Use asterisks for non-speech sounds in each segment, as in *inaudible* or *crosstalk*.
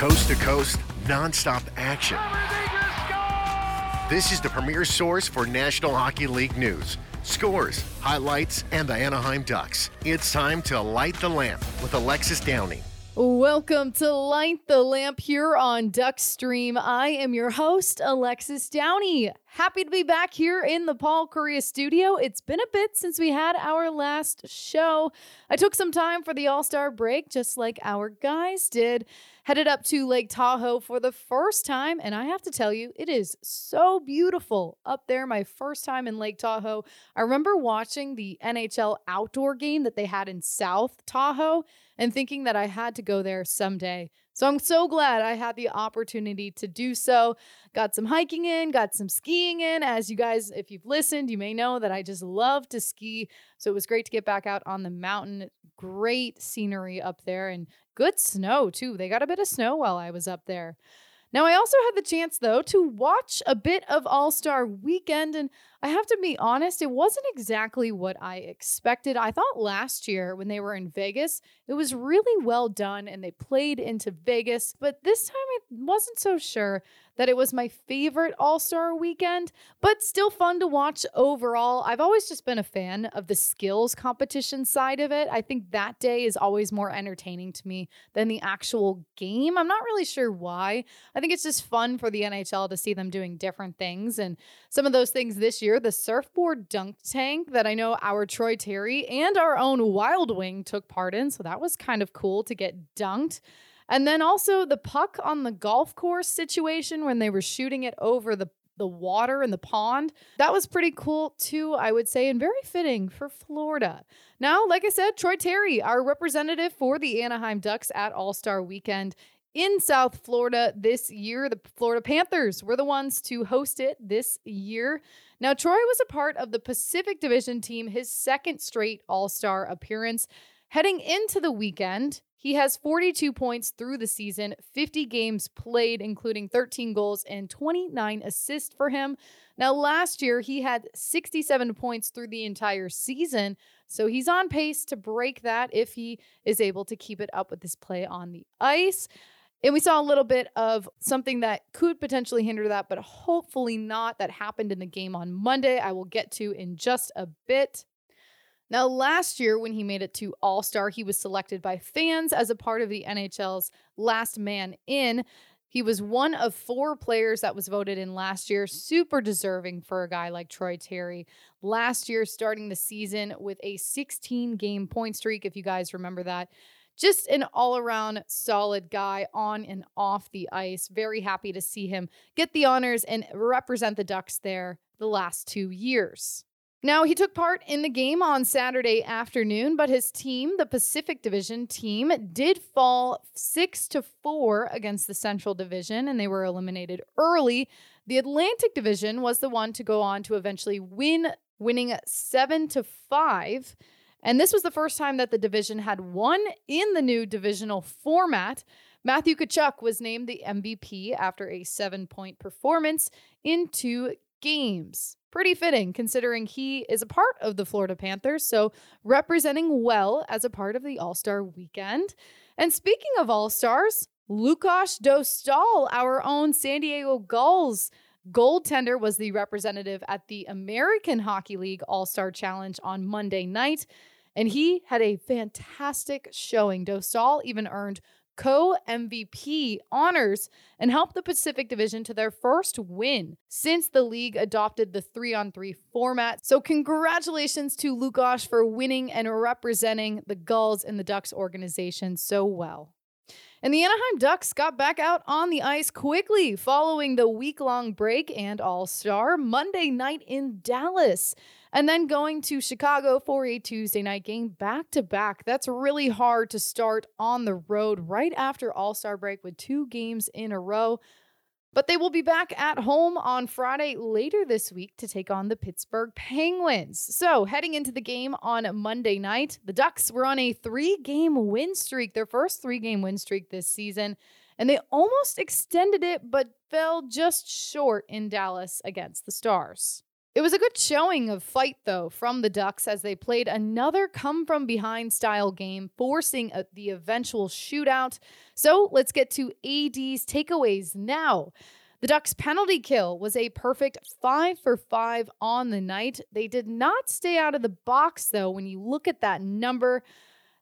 Coast to coast, nonstop action. This is the premier source for National Hockey League news, scores, highlights, and the Anaheim Ducks. It's time to light the lamp with Alexis Downie. Welcome to Light the Lamp here on Duckstream. I am your host, Alexis Downie. Happy to be back here in the Paul Kariya studio. It's been a bit since we had our last show. I took some time for the All Star break, just like our guys did. Headed up to Lake Tahoe for the first time, and I have to tell you, it is so beautiful up there. My first time in Lake Tahoe. I remember watching the NHL outdoor game that they had in South Tahoe and thinking that I had to go there someday. So I'm so glad I had the opportunity to do so. Got some hiking in, got some skiing in. As you guys, if you've listened, you may know that I just love to ski. So it was great to get back out on the mountain. Great scenery up there and good snow too. They got a bit of snow while I was up there. Now, I also had the chance, though, to watch a bit of All Star Weekend, and I have to be honest, it wasn't exactly what I expected. I thought last year when they were in Vegas, it was really well done and they played into Vegas, but this time I wasn't so sure that it was my favorite All Star weekend, but still fun to watch overall. I've always just been a fan of the skills competition side of it. I think that day is always more entertaining to me than the actual game. I'm not really sure why. I think it's just fun for the NHL to see them doing different things. And some of those things this year, the surfboard dunk tank that I know our Troy Terry and our own Wild Wing took part in. So that was kind of cool to get dunked. And then also the puck on the golf course situation when they were shooting it over the the water in the pond. That was pretty cool too, I would say, and very fitting for Florida. Now, like I said, Troy Terry, our representative for the Anaheim Ducks at All Star Weekend in South Florida this year. The Florida Panthers were the ones to host it this year. Now, Troy was a part of the Pacific Division team, his second straight All Star appearance. Heading into the weekend, he has 42 points through the season, 50 games played, including 13 goals and 29 assists for him. Now, last year, he had 67 points through the entire season. So he's on pace to break that if he is able to keep it up with his play on the ice. And we saw a little bit of something that could potentially hinder that, but hopefully not. That happened in the game on Monday. I will get to in just a bit. Now, last year, when he made it to All Star, he was selected by fans as a part of the NHL's Last Man In. He was one of four players that was voted in last year. Super deserving for a guy like Troy Terry. Last year, starting the season with a 16 game point streak, if you guys remember that. Just an all around solid guy on and off the ice. Very happy to see him get the honors and represent the Ducks there the last two years. Now, he took part in the game on Saturday afternoon, but his team, the Pacific Division team, did fall 6 to 4 against the Central Division and they were eliminated early. The Atlantic Division was the one to go on to eventually win, winning 7 to 5. And this was the first time that the division had won in the new divisional format. Matthew Tkachuk was named the MVP after a seven point performance in two games. Pretty fitting considering he is a part of the Florida Panthers, so representing well as a part of the All Star weekend. And speaking of All Stars, Lukas Dostal, our own San Diego Gulls goaltender, was the representative at the American Hockey League All Star Challenge on Monday night. And he had a fantastic showing. Dostal even earned co MVP honors and helped the Pacific Division to their first win since the league adopted the three on three format. So, congratulations to Lukas for winning and representing the Gulls and the Ducks organization so well. And the Anaheim Ducks got back out on the ice quickly following the week long break and All Star Monday night in Dallas and then going to Chicago for a Tuesday night game back to back. That's really hard to start on the road right after All Star break with two games in a row. But they will be back at home on Friday later this week to take on the Pittsburgh Penguins. So, heading into the game on Monday night, the Ducks were on a three game win streak, their first three game win streak this season, and they almost extended it, but fell just short in Dallas against the Stars. It was a good showing of fight, though, from the Ducks as they played another come from behind style game, forcing a, the eventual shootout. So let's get to AD's takeaways now. The Ducks' penalty kill was a perfect five for five on the night. They did not stay out of the box, though, when you look at that number.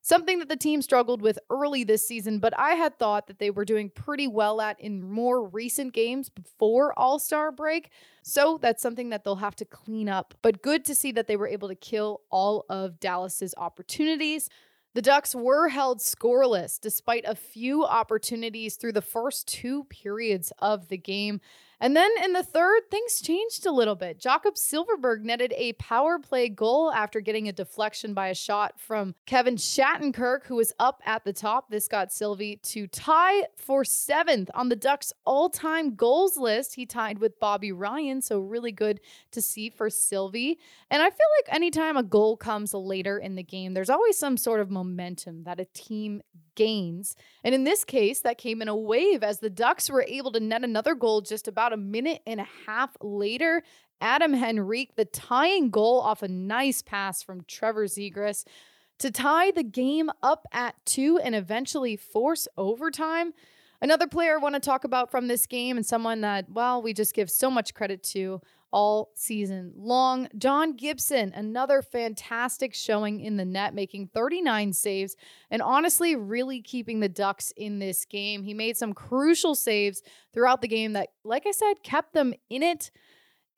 Something that the team struggled with early this season, but I had thought that they were doing pretty well at in more recent games before All Star break. So that's something that they'll have to clean up. But good to see that they were able to kill all of Dallas's opportunities. The Ducks were held scoreless despite a few opportunities through the first two periods of the game. And then in the third, things changed a little bit. Jakob Silfverberg netted a power play goal after getting a deflection by a shot from Kevin Shattenkirk, who was up at the top. This got Sylvie to tie for seventh on the Ducks' all time goals list. He tied with Bobby Ryan, so really good to see for Sylvie. And I feel like anytime a goal comes later in the game, there's always some sort of momentum that a team gains. And in this case, that came in a wave as the Ducks were able to net another goal just about a minute and a half later. Adam Henrique, the tying goal off a nice pass from Trevor Zegras to tie the game up at two and eventually force overtime. Another player I want to talk about from this game and someone that, well, we just give so much credit to all season long. John Gibson, another fantastic showing in the net, making 39 saves and honestly really keeping the Ducks in this game. He made some crucial saves throughout the game that, like I said, kept them in it.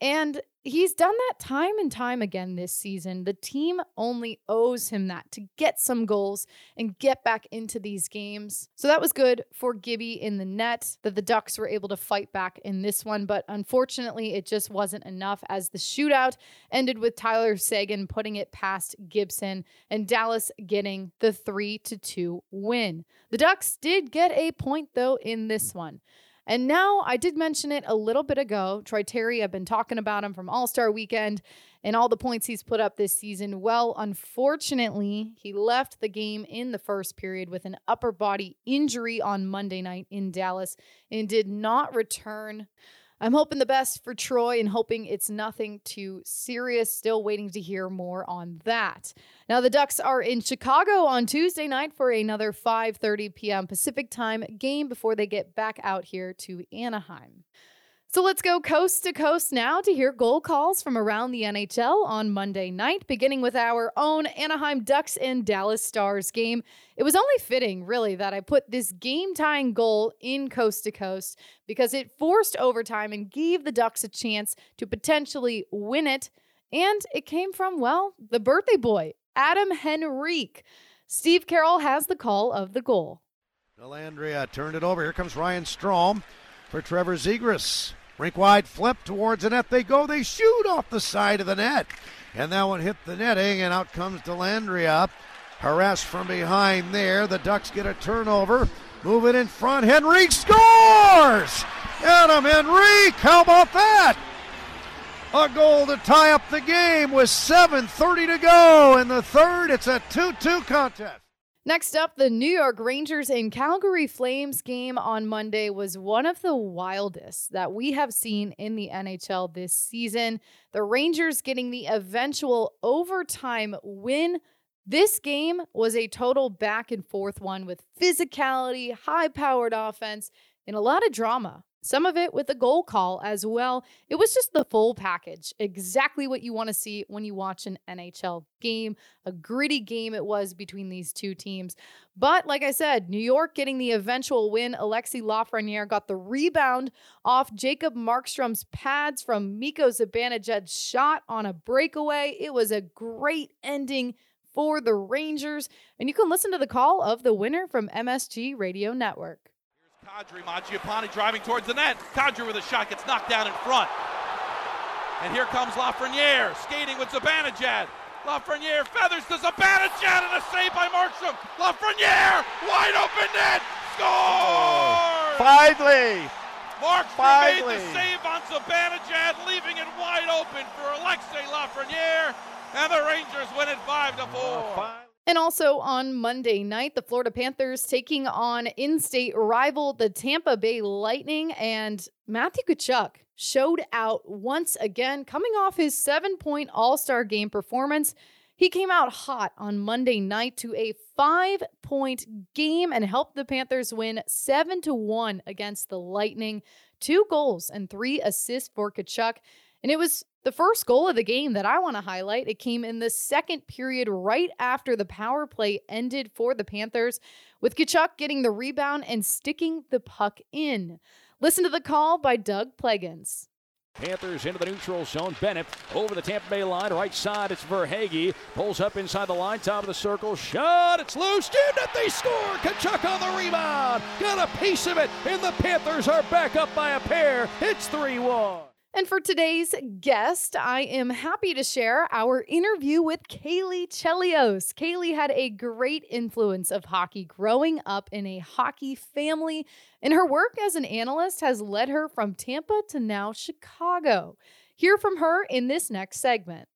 And he's done that time and time again this season. The team only owes him that to get some goals and get back into these games. So that was good for Gibby in the net that the Ducks were able to fight back in this one, but unfortunately it just wasn't enough as the shootout ended with Tyler Seguin putting it past Gibson and Dallas getting the 3 to 2 win. The Ducks did get a point though in this one. And now I did mention it a little bit ago. Troy Terry, I've been talking about him from All Star weekend and all the points he's put up this season. Well, unfortunately, he left the game in the first period with an upper body injury on Monday night in Dallas and did not return. I'm hoping the best for Troy and hoping it's nothing too serious. Still waiting to hear more on that. Now the Ducks are in Chicago on Tuesday night for another 5:30 p.m. Pacific time game before they get back out here to Anaheim. So let's go coast to coast now to hear goal calls from around the NHL on Monday night, beginning with our own Anaheim Ducks and Dallas Stars game. It was only fitting, really, that I put this game tying goal in coast to coast because it forced overtime and gave the Ducks a chance to potentially win it. And it came from, well, the birthday boy, Adam Henrique. Steve Carroll has the call of the goal. Dellandrea turned it over. Here comes Ryan Strome for Trevor Zegras. Rink wide flip towards the net. They go. They shoot off the side of the net. And that one hit the netting, and out comes Dellandrea. Harassed from behind there. The Ducks get a turnover. Move it in front. Henrique scores! Adam Henrique, how about that? A goal to tie up the game with 7.30 to go in the third. It's a 2 2 contest. Next up, the New York Rangers and Calgary Flames game on Monday was one of the wildest that we have seen in the NHL this season. The Rangers getting the eventual overtime win. This game was a total back and forth one with physicality, high powered offense, and a lot of drama some of it with a goal call as well. It was just the full package, exactly what you want to see when you watch an NHL game. A gritty game it was between these two teams. But like I said, New York getting the eventual win. Alexi Lafreniere got the rebound off Jacob Markstrom's pads from Mika Zibanejad's shot on a breakaway. It was a great ending for the Rangers. And you can listen to the call of the winner from MSG Radio Network. Kadri, Mangiapane driving towards the net. Kadri with a shot gets knocked down in front. And here comes Lafreniere skating with Zibanejad. Lafreniere feathers to Zibanejad and a save by Markstrom. Lafreniere, wide open net, scores! Finally! Markstrom made the save on Zibanejad, leaving it wide open for Alexei Lafreniere, and the Rangers win it 5 to 4. Uh, And also on Monday night, the Florida Panthers taking on in state rival, the Tampa Bay Lightning. And Matthew Tkachuk showed out once again, coming off his seven point All Star game performance. He came out hot on Monday night to a five point game and helped the Panthers win 7 to 1 against the Lightning. Two goals and three assists for Tkachuk. And it was the first goal of the game that I want to highlight. It came in the second period, right after the power play ended for the Panthers, with Tkachuk getting the rebound and sticking the puck in. Listen to the call by Doug Plagens. Panthers into the neutral zone. Bennett over the Tampa Bay line. Right side, it's Verhaeghe. Pulls up inside the line, top of the circle. Shot. It's loose. In it. They score. Tkachuk on the rebound. Got a piece of it. And the Panthers are back up by a pair. It's 3 1. And for today's guest, I am happy to share our interview with Caley Chelios. Caley had a great influence of hockey growing up in a hockey family, and her work as an analyst has led her from Tampa to now Chicago. Hear from her in this next segment.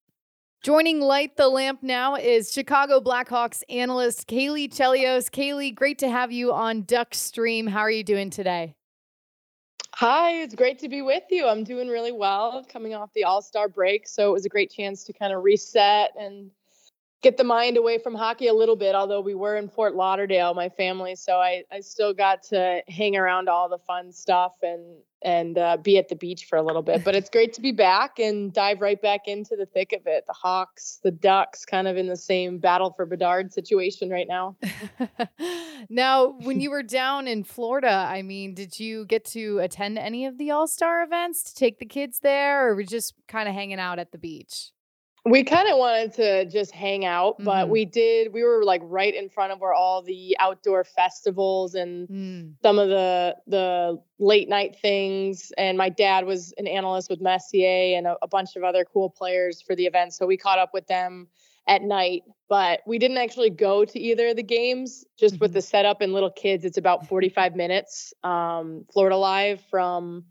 Joining Light the Lamp now is Chicago Blackhawks analyst Caley Chelios. Caley, great to have you on Duck Stream. How are you doing today? Hi, it's great to be with you. I'm doing really well coming off the All Star break. So it was a great chance to kind of reset and get the mind away from hockey a little bit, although we were in Fort Lauderdale, my family. So I, I still got to hang around all the fun stuff and and uh, be at the beach for a little bit. But it's great to be back and dive right back into the thick of it. The Hawks, the Ducks, kind of in the same battle for Bedard situation right now. *laughs* now, when you were down in Florida, I mean, did you get to attend any of the All Star events to take the kids there, or were just kind of hanging out at the beach? We kind of wanted to just hang out, but mm-hmm. we did. We were like right in front of where all the outdoor festivals and mm. some of the the late night things. And my dad was an analyst with Messier and a, a bunch of other cool players for the event, so we caught up with them at night. But we didn't actually go to either of the games. Just mm-hmm. with the setup and little kids, it's about 45 minutes. Um, Florida Live from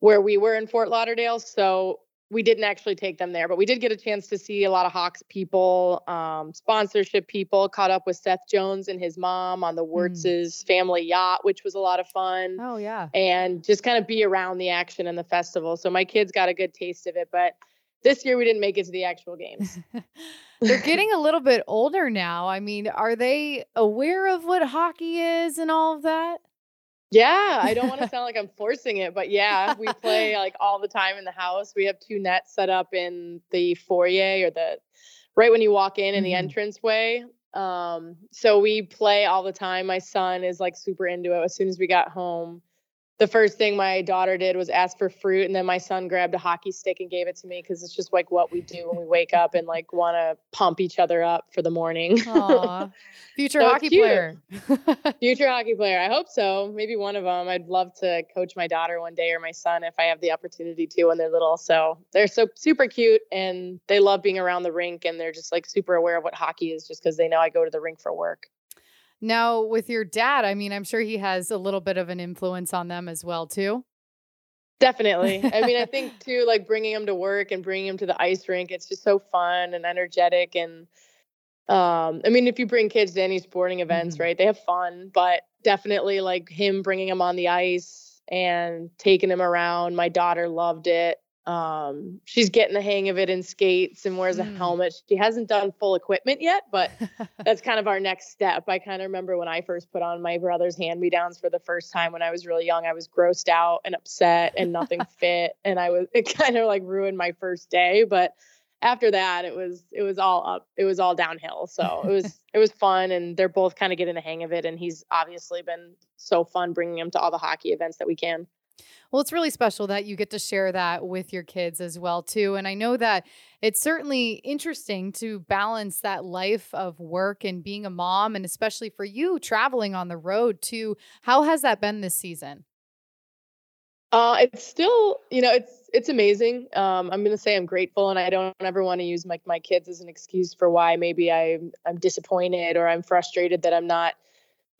where we were in Fort Lauderdale, so we didn't actually take them there, but we did get a chance to see a lot of Hawks people, um, sponsorship people. Caught up with Seth Jones and his mom on the hmm. Wirtz's mm. family yacht, which was a lot of fun. Oh yeah, and just kind of be around the action and the festival. So my kids got a good taste of it, but this year we didn't make it to the actual games. *laughs* They're getting a little bit older now. I mean, are they aware of what hockey is and all of that? Yeah, I don't want to *laughs* sound like I'm forcing it, but yeah, we play like all the time in the house. We have two nets set up in the foyer or the right when you walk in in the entrance way. Um, so we play all the time. My son is like super into it. As soon as we got home, the first thing my daughter did was ask for fruit and then my son grabbed a hockey stick and gave it to me because it's just like what we do when we wake up and like want to pump each other up for the morning. *laughs* Aww. future so hockey player. *laughs* Future hockey player i hope so. Maybe one of them i'd love to coach my daughter one day or my son if i have the opportunity to when they're little. So they're so super cute and they love being around the rink and they're just like super aware of what hockey is just because they know i go to the rink for work now, with your dad, I mean, I'm sure he has a little bit of an influence on them as well, too. Definitely. I mean, I *laughs* think too, like bringing him to work and bringing him to the ice rink, it's just so fun and energetic. And um, I mean, if you bring kids to any sporting events, mm-hmm. right, they have fun, but definitely like him bringing them on the ice and taking him around. My daughter loved it. Um, she's getting the hang of it in skates and wears a mm. helmet. She hasn't done full equipment yet, but *laughs* that's kind of our next step. I kind of remember when I first put on my brother's hand me downs for the first time when I was really young. I was grossed out and upset and nothing *laughs* fit, and I was it kind of like ruined my first day. But after that, it was it was all up. It was all downhill. So it was *laughs* it was fun, and they're both kind of getting the hang of it. And he's obviously been so fun bringing him to all the hockey events that we can. Well, it's really special that you get to share that with your kids as well too. And I know that it's certainly interesting to balance that life of work and being a mom and especially for you traveling on the road too. How has that been this season? Uh, it's still, you know, it's it's amazing. Um, I'm gonna say I'm grateful, and I don't ever want to use my my kids as an excuse for why maybe I'm I'm disappointed or I'm frustrated that I'm not,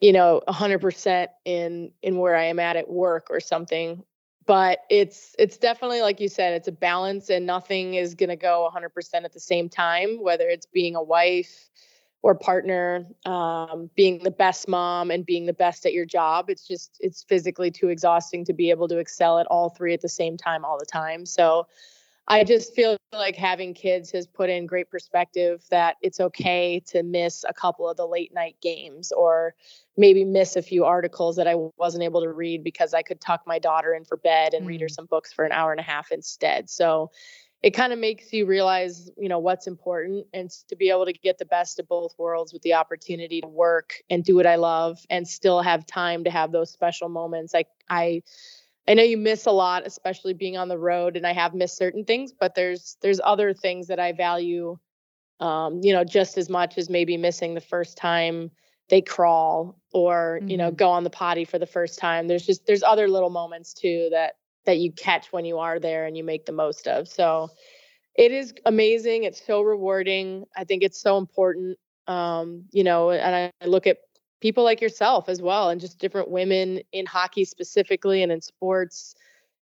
you know, 100% in in where I am at at work or something but it's it's definitely like you said it's a balance and nothing is going to go 100% at the same time whether it's being a wife or partner, um, being the best mom and being the best at your job. It's just, it's physically too exhausting to be able to excel at all three at the same time all the time. So I just feel like having kids has put in great perspective that it's okay to miss a couple of the late night games or maybe miss a few articles that I wasn't able to read because I could tuck my daughter in for bed and read her mm. some books for an hour and a half instead. So it kind of makes you realize, you know, what's important and to be able to get the best of both worlds with the opportunity to work and do what I love and still have time to have those special moments. I I I know you miss a lot, especially being on the road, and I have missed certain things, but there's there's other things that I value um, you know, just as much as maybe missing the first time they crawl or, mm-hmm. you know, mm-hmm. go on the potty for the first time. There's just there's other little moments too that that you catch when you are there and you make the most of. So it is amazing. It's so rewarding. I think it's so important. Um, you know, and I look at people like yourself as well, and just different women in hockey specifically and in sports,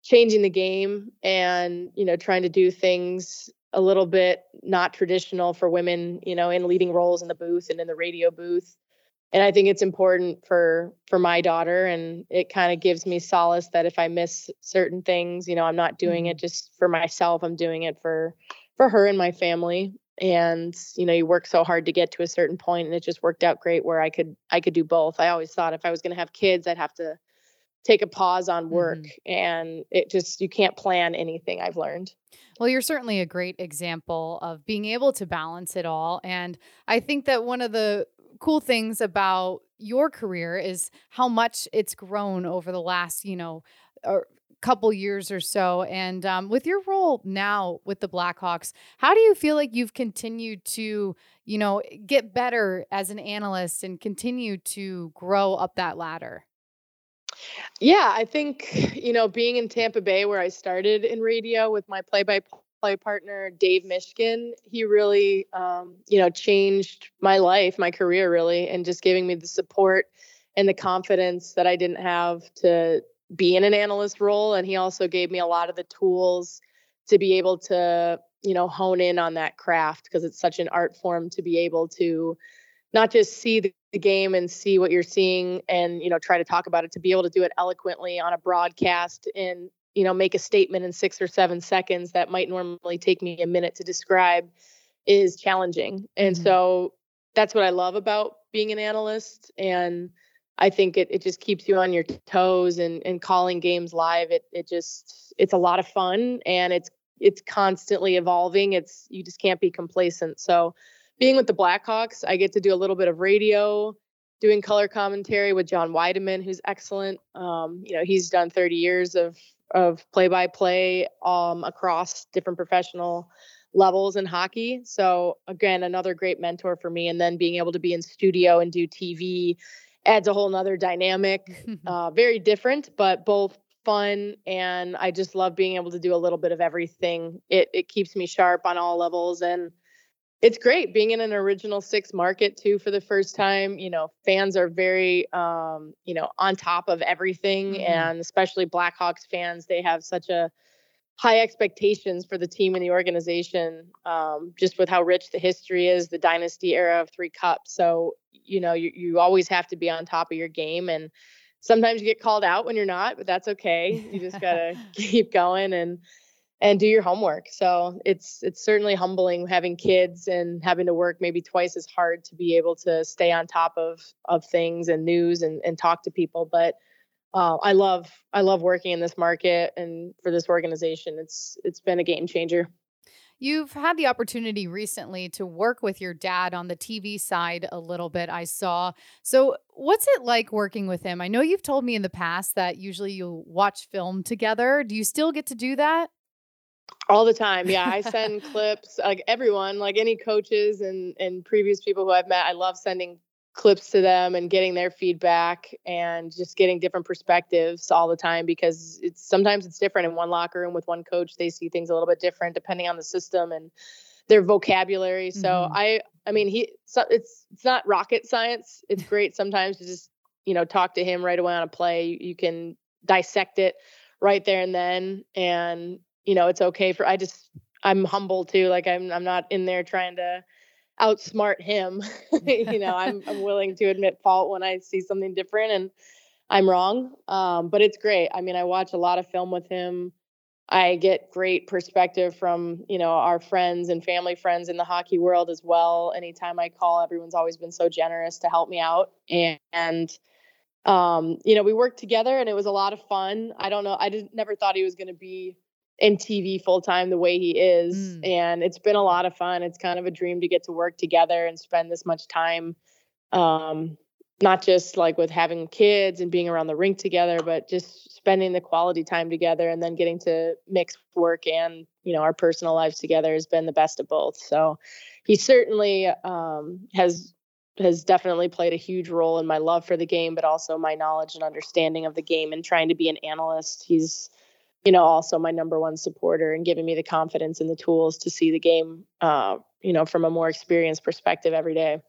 changing the game and you know trying to do things a little bit not traditional for women. You know, in leading roles in the booth and in the radio booth and i think it's important for for my daughter and it kind of gives me solace that if i miss certain things you know i'm not doing it mm-hmm. just for myself i'm doing it for for her and my family and you know you work so hard to get to a certain point and it just worked out great where i could i could do both i always thought if i was going to have kids i'd have to take a pause on work mm-hmm. and it just you can't plan anything i've learned well, you're certainly a great example of being able to balance it all. And I think that one of the cool things about your career is how much it's grown over the last, you know, couple years or so. And um, with your role now with the Blackhawks, how do you feel like you've continued to, you know, get better as an analyst and continue to grow up that ladder? Yeah, I think, you know, being in Tampa Bay where I started in radio with my play by play partner Dave Mishkin, he really, um, you know, changed my life, my career, really, and just giving me the support and the confidence that I didn't have to be in an analyst role. And he also gave me a lot of the tools to be able to, you know, hone in on that craft because it's such an art form to be able to not just see the, the game and see what you're seeing and you know try to talk about it to be able to do it eloquently on a broadcast and you know make a statement in six or seven seconds that might normally take me a minute to describe is challenging and mm-hmm. so that's what i love about being an analyst and i think it, it just keeps you on your toes and, and calling games live it, it just it's a lot of fun and it's it's constantly evolving it's you just can't be complacent so being with the blackhawks i get to do a little bit of radio doing color commentary with john Wiedeman who's excellent um, you know he's done 30 years of of play by play um, across different professional levels in hockey. So again, another great mentor for me. And then being able to be in studio and do TV adds a whole nother dynamic. *laughs* uh, very different, but both fun. And I just love being able to do a little bit of everything. It it keeps me sharp on all levels and it's great being in an original six market too for the first time you know fans are very um, you know on top of everything mm-hmm. and especially blackhawks fans they have such a high expectations for the team and the organization um, just with how rich the history is the dynasty era of three cups so you know you, you always have to be on top of your game and sometimes you get called out when you're not but that's okay you just *laughs* gotta *laughs* keep going and and do your homework. So it's it's certainly humbling having kids and having to work maybe twice as hard to be able to stay on top of of things and news and and talk to people. But uh, I love I love working in this market and for this organization. It's it's been a game changer. You've had the opportunity recently to work with your dad on the TV side a little bit, I saw. So, what's it like working with him? I know you've told me in the past that usually you watch film together. Do you still get to do that? all the time yeah i send *laughs* clips like everyone like any coaches and and previous people who i've met i love sending clips to them and getting their feedback and just getting different perspectives all the time because it's sometimes it's different in one locker room with one coach they see things a little bit different depending on the system and their vocabulary so mm-hmm. i i mean he so it's it's not rocket science it's great sometimes to just you know talk to him right away on a play you, you can dissect it right there and then and you know, it's okay for I just I'm humble too. Like I'm I'm not in there trying to outsmart him. *laughs* you know, I'm I'm willing to admit fault when I see something different and I'm wrong. Um, but it's great. I mean, I watch a lot of film with him. I get great perspective from, you know, our friends and family friends in the hockey world as well. Anytime I call, everyone's always been so generous to help me out. And, and um, you know, we worked together and it was a lot of fun. I don't know, I didn't never thought he was going to be in TV full time the way he is. Mm. And it's been a lot of fun. It's kind of a dream to get to work together and spend this much time. Um, not just like with having kids and being around the rink together, but just spending the quality time together and then getting to mix work and, you know, our personal lives together has been the best of both. So he certainly um, has has definitely played a huge role in my love for the game, but also my knowledge and understanding of the game and trying to be an analyst. He's, you know, also my number one supporter and giving me the confidence and the tools to see the game, uh, you know, from a more experienced perspective every day.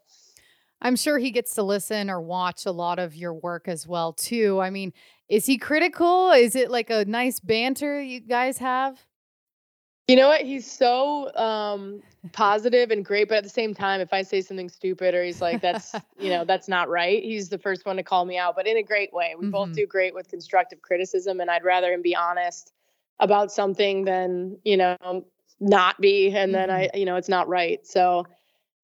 I'm sure he gets to listen or watch a lot of your work as well too. I mean, is he critical? Is it like a nice banter you guys have? You know what? He's so um, positive and great, but at the same time, if I say something stupid or he's like, "That's you know, that's not right," he's the first one to call me out, but in a great way. We mm-hmm. both do great with constructive criticism, and I'd rather him be honest about something than you know not be, and mm-hmm. then I, you know, it's not right. So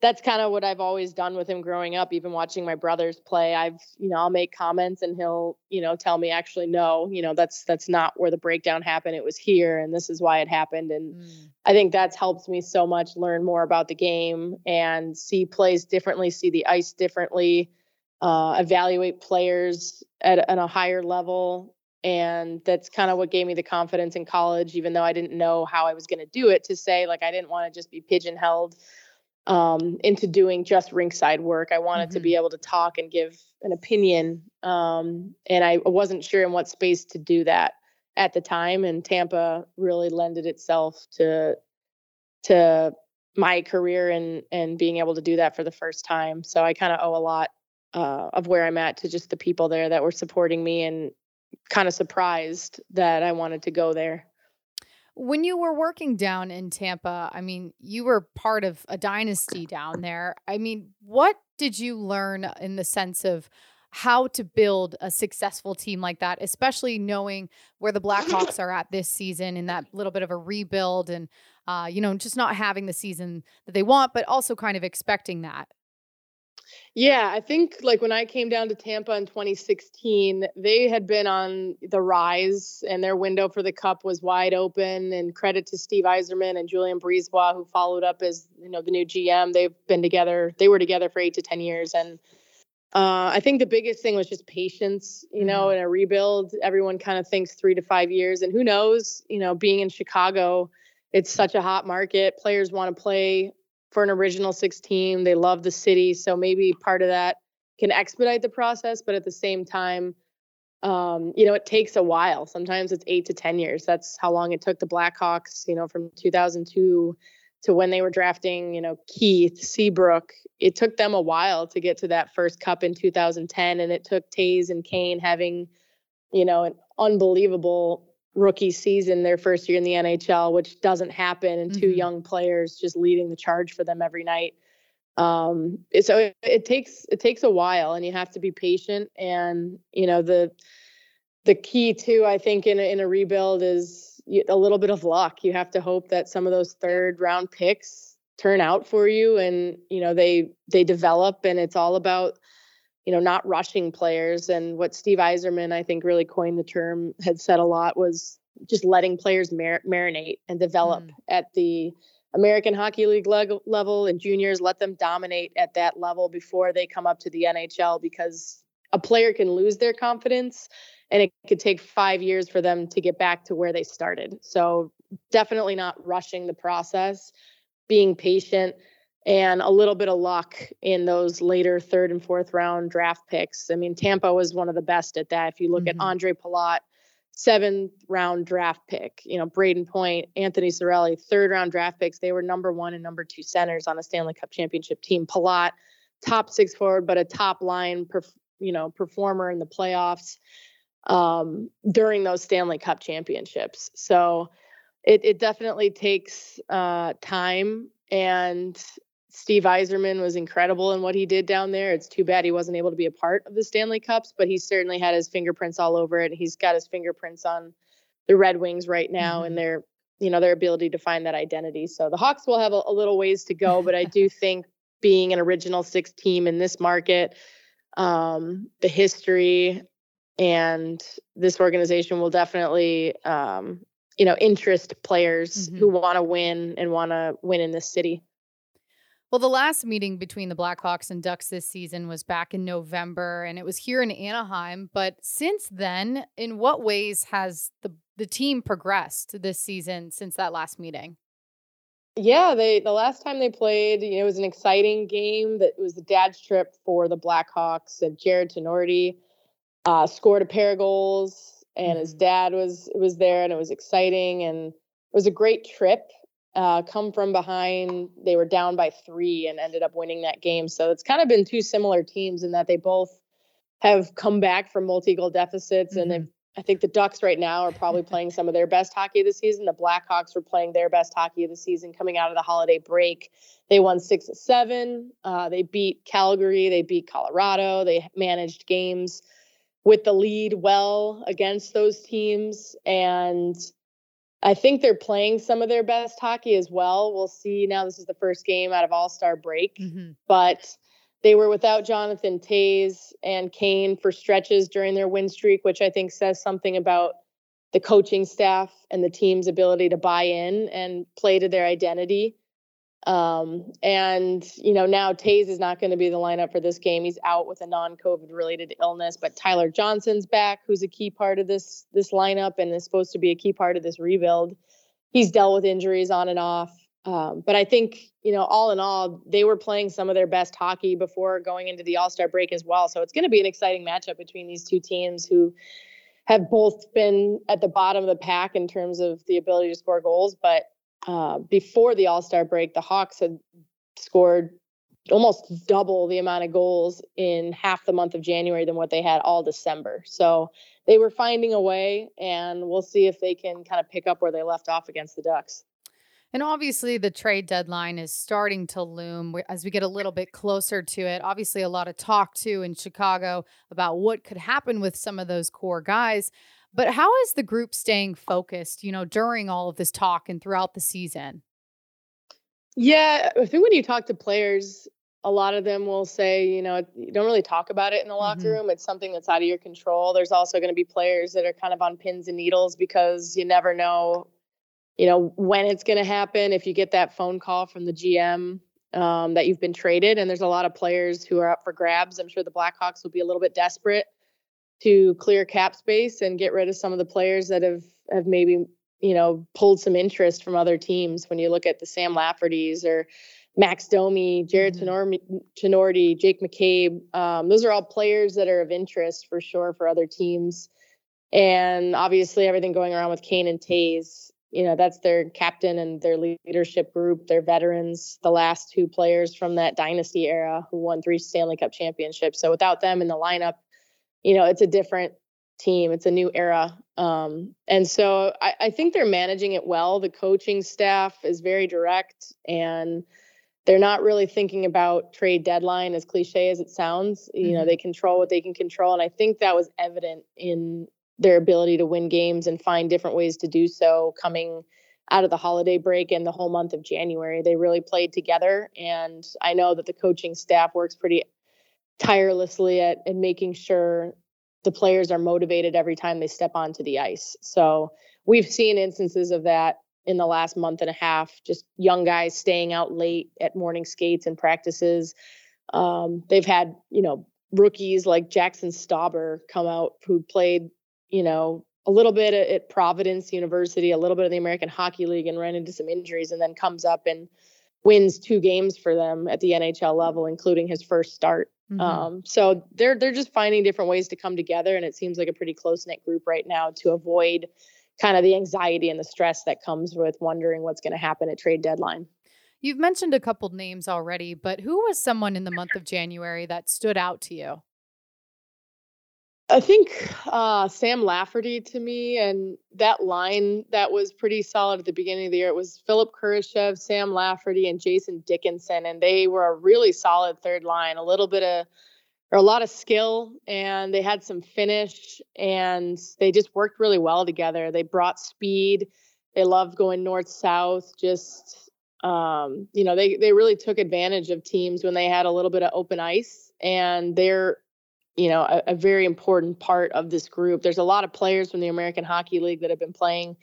that's kind of what I've always done with him growing up, even watching my brothers play. I've, you know, I'll make comments and he'll, you know, tell me actually no, you know, that's that's not where the breakdown happened. It was here and this is why it happened. And mm. I think that's helped me so much learn more about the game and see plays differently, see the ice differently, uh, evaluate players at, at a higher level. And that's kind of what gave me the confidence in college, even though I didn't know how I was going to do it, to say, like, I didn't want to just be pigeonholed um, into doing just ringside work. I wanted mm-hmm. to be mm-hmm. able to talk and give an opinion. Um, and I wasn't sure in what space to do that at the time. And Tampa really lended itself to to my career and and being able to do that for the first time. So I kind of owe a lot uh, of where I'm at to just the people there that were supporting me and kind of surprised that I wanted to go there. When you were working down in Tampa, I mean, you were part of a dynasty down there. I mean, what did you learn in the sense of how to build a successful team like that, especially knowing where the Blackhawks are at this season in that little bit of a rebuild and, uh, you know, just not having the season that they want, but also kind of expecting that? Yeah, I think like when I came down to Tampa in 2016, they had been on the rise and their window for the cup was wide open. And credit to Steve Yzerman and Julien BriseBois, who followed up as you know the new GM. They've been together. They were together for eight to ten years, and uh, I think the biggest thing was just patience. You know, mm-hmm. in a rebuild, everyone kind of thinks three to five years, and who knows? You know, being in Chicago, it's such a hot market. Players want to play for an original six team. They love the city, so maybe part of that can expedite the process. But at the same time, um, you know, it takes a while. Sometimes it's eight to ten years. That's how long it took the Blackhawks. You know, from 2002 to when they were drafting, you know, Keith Seabrook. It took them a while to get to that first cup in 2010, and it took Toews and Kane having, you know, an unbelievable rookie season their first year in the NHL, which doesn't happen, and 2 mm-hmm. young players just leading the charge for them every night. Um, so it, it, takes it takes a while, and you have to be patient. And you know the the key too, I think, in a, in a rebuild is a little bit of luck. You have to hope that some of those third round picks turn out for you, and you know they they develop, and it's all about you know, not rushing players. And what Steve Yzerman, I think, really coined the term, had said a lot was just letting players mar- marinate and develop mm. at the American Hockey League le- level and juniors. Let them dominate at that level before they come up to the NHL because a player can lose their confidence and it could take five years for them to get back to where they started. So definitely not rushing the process, being patient and a little bit of luck in those later third and fourth round draft picks. I mean, Tampa was one of the best at that. If you look mm-hmm. at Andre Palat, seventh round draft pick, you know, Brayden Point, Anthony Cirelli, third round draft picks, they were number one and number two centers on a Stanley Cup championship team. Palat, top six forward, but a top line, perf- you know, performer in the playoffs um, during those Stanley Cup championships. So it, it definitely takes uh, time and Steve Yzerman was incredible in what he did down there. It's too bad he wasn't able to be a part of the Stanley Cups, but he certainly had his fingerprints all over it. He's got his fingerprints on the Red Wings right now mm-hmm. and their, you know, their ability to find that identity. So the Hawks will have a, a little ways to go, but I do *laughs* think being an original six team in this market, um, the history and this organization will definitely um, you know interest players mm-hmm. who want to win and want to win in this city well, the last meeting between the Blackhawks and Ducks this season was back in November, and it was here in Anaheim. But since then, in what ways has the the team progressed this season since that last meeting? Yeah, they the last time they played, you know, it was an exciting game. That was the dad's trip for the Blackhawks, and Jarred Tinordi uh, scored a pair of goals, and mm-hmm. his dad was was there, and it was exciting, and it was a great trip. Uh, come from behind, they were down by three and ended up winning that game. So it's kind of been two similar teams in that they both have come back from multi-goal deficits, mm-hmm. and I think the Ducks right now are probably playing some of their best hockey of the season. The Blackhawks were playing their best hockey of the season coming out of the holiday break. They won six of seven. Uh, they beat Calgary. They beat Colorado. They managed games with the lead well against those teams. And I think they're playing some of their best hockey as well. We'll see now. This is the first game out of All Star break, mm-hmm. but they were without Jonathan Toews and Kane for stretches during their win streak, which I think says something about the coaching staff and the team's ability to buy in and play to their identity. Um, and you know now Toews is not going to be the lineup for this game. He's out with a non-COVID related illness, but Tyler Johnson's back, who's a key part of this this lineup and is supposed to be a key part of this rebuild. He's dealt with injuries on and off, um, but I think you know all in all, they were playing some of their best hockey before going into the All Star break as well. So it's going to be an exciting matchup between these two teams who have both been at the bottom of the pack in terms of the ability to score goals, but uh, before the All Star break, the Hawks had scored almost double the amount of goals in half the month of January than what they had all December. So they were finding a way, and we'll see if they can kind of pick up where they left off against the Ducks. And obviously, the trade deadline is starting to loom as we get a little bit closer to it. Obviously, a lot of talk too in Chicago about what could happen with some of those core guys. But how is the group staying focused, you know, during all of this talk and throughout the season? Yeah, I think when you talk to players, a lot of them will say, you know, you don't really talk about it in the locker mm-hmm. room. It's something that's out of your control. There's also going to be players that are kind of on pins and needles because you never know, you know, when it's going to happen. If you get that phone call from the GM um, that you've been traded, and there's a lot of players who are up for grabs. I'm sure the Blackhawks will be a little bit desperate to clear cap space and get rid of some of the players that have have maybe you know pulled some interest from other teams. When you look at the Sam Laffertys or Max Domi, Jarred mm-hmm. Tinordi, Jake McCabe, um, those are all players that are of interest for sure for other teams. And obviously, everything going around with Kane and Toews, you know, that's their captain and their leadership group, their veterans, the last two players from that dynasty era who won three Stanley Cup championships. So without them in the lineup, you know, it's a different team. It's a new era. Um, and so I, I think they're managing it well. The coaching staff is very direct and they're not really thinking about trade deadline as cliche as it sounds. You mm-hmm. know, they control what they can control. And I think that was evident in their ability to win games and find different ways to do so coming out of the holiday break and the whole month of January. They really played together. And I know that the coaching staff works pretty tirelessly at, at making sure the players are motivated every time they step onto the ice. So we've seen instances of that in the last month and a half, just young guys staying out late at morning skates and practices. Um, they've had, you know, rookies like Jaxson Stauber come out who played, you know, a little bit at Providence University, a little bit of the American Hockey League, and ran into some injuries, and then comes up and wins two games for them at the NHL level, including his first start. Mm-hmm. Um, so they're they're just finding different ways to come together, and it seems like a pretty close knit group right now to avoid kind of the anxiety and the stress that comes with wondering what's going to happen at trade deadline. You've mentioned a couple names already, but who was someone in the month of January that stood out to you? I think uh, Sam Lafferty to me, and that line that was pretty solid at the beginning of the year. It was Philipp Kurashev, Sam Lafferty, and Jason Dickinson, and they were a really solid third line. A little bit of, or a lot of skill, and they had some finish, and they just worked really well together. They brought speed. They loved going north south. Just, um, you know, they they really took advantage of teams when they had a little bit of open ice, and they're you know, a, a, very important part of this group. There's a lot of players from the American Hockey League that have been playing,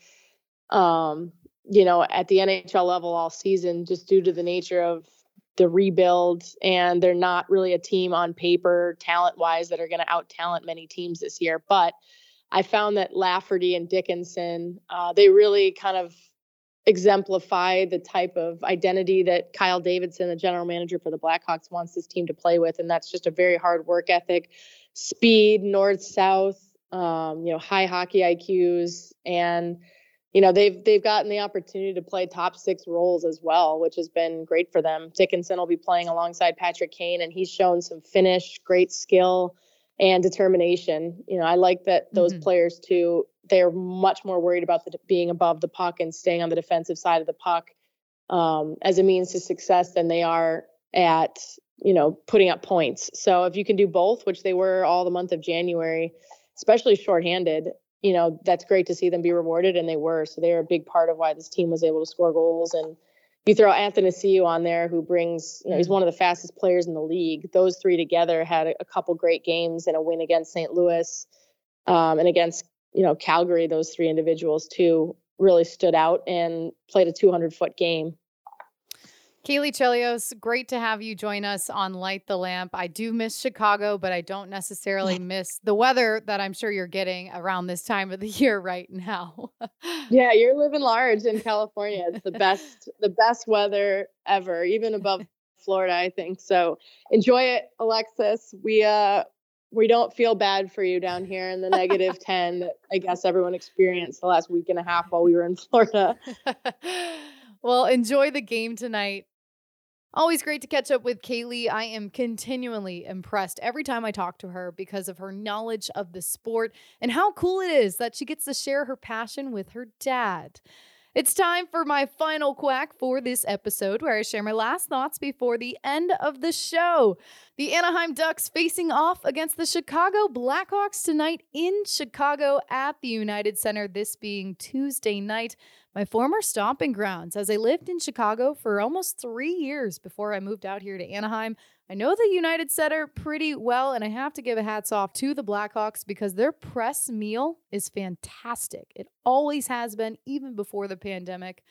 um, you know, at the NHL level all season just due to the nature of the rebuild. And they're not really a team on paper, talent wise, that are going to out talent many teams this year. But I found that Lafferty and Dickinson, uh, they really kind of exemplify the type of identity that Kyle Davidson, the general manager for the Blackhawks, wants this team to play with, and that's just a very hard work ethic, speed, north south, um, you know, high hockey IQs, and you know they've they've gotten the opportunity to play top six roles as well, which has been great for them. Dickinson will be playing alongside Patrick Kane, and he's shown some finish, great skill and determination. You know, I like that those mm-hmm. players too they're much more worried about the, being above the puck and staying on the defensive side of the puck um, as a means to success than they are at you know putting up points. So if you can do both, which they were all the month of January, especially shorthanded, you know that's great to see them be rewarded, and they were. So they're a big part of why this team was able to score goals. And you throw Athanasiou on there, who brings you know he's mm. one of the fastest players in the league. Those three together had a, a couple great games and a win against St. Louis. Um, and against you know, Calgary, those three individuals too really stood out and played a 200 foot game. Caley Chelios, great to have you join us on Light the Lamp. I do miss Chicago, but I don't necessarily miss the weather that I'm sure you're getting around this time of the *laughs* year right now. *laughs* yeah, you're living large in California. It's the best, the best weather ever, even above Florida, I think. So enjoy it, Alexis. We uh we don't feel bad for you down here in the negative 10 that I guess everyone experienced the last week and a half while we were in *laughs* Florida. *laughs* well, enjoy the game tonight. Always great to catch up with Caley. I am continually impressed every time I talk to her because of her knowledge of the sport and how cool it is that she gets to share her passion with her dad. It's time for my final quack for this episode, where I share my last thoughts before the end of the show. The Anaheim Ducks facing off against the Chicago Blackhawks tonight in Chicago at the United Center, this being Tuesday night my former stomping grounds as I lived in Chicago for almost three years before I moved out here to Anaheim. I know the United Center pretty well, and I have to give a hats off to the Blackhawks because their press meal is fantastic. It always has been, even before the pandemic.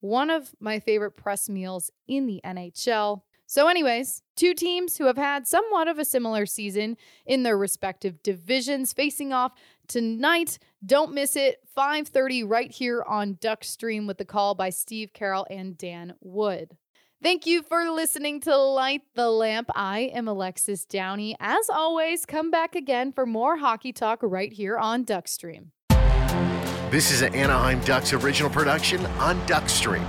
One of my favorite press meals in the NHL. So, anyways, two teams who have had somewhat of a similar season in their respective divisions facing off tonight. Don't miss it. 5:30 right here on Duck Stream with the call by Steve Carroll and Dan Wood. Thank you for listening to Light the Lamp. I am Alexis Downie. As always, come back again for more hockey talk right here on Duckstream. This is an Anaheim Ducks original production on Duckstream.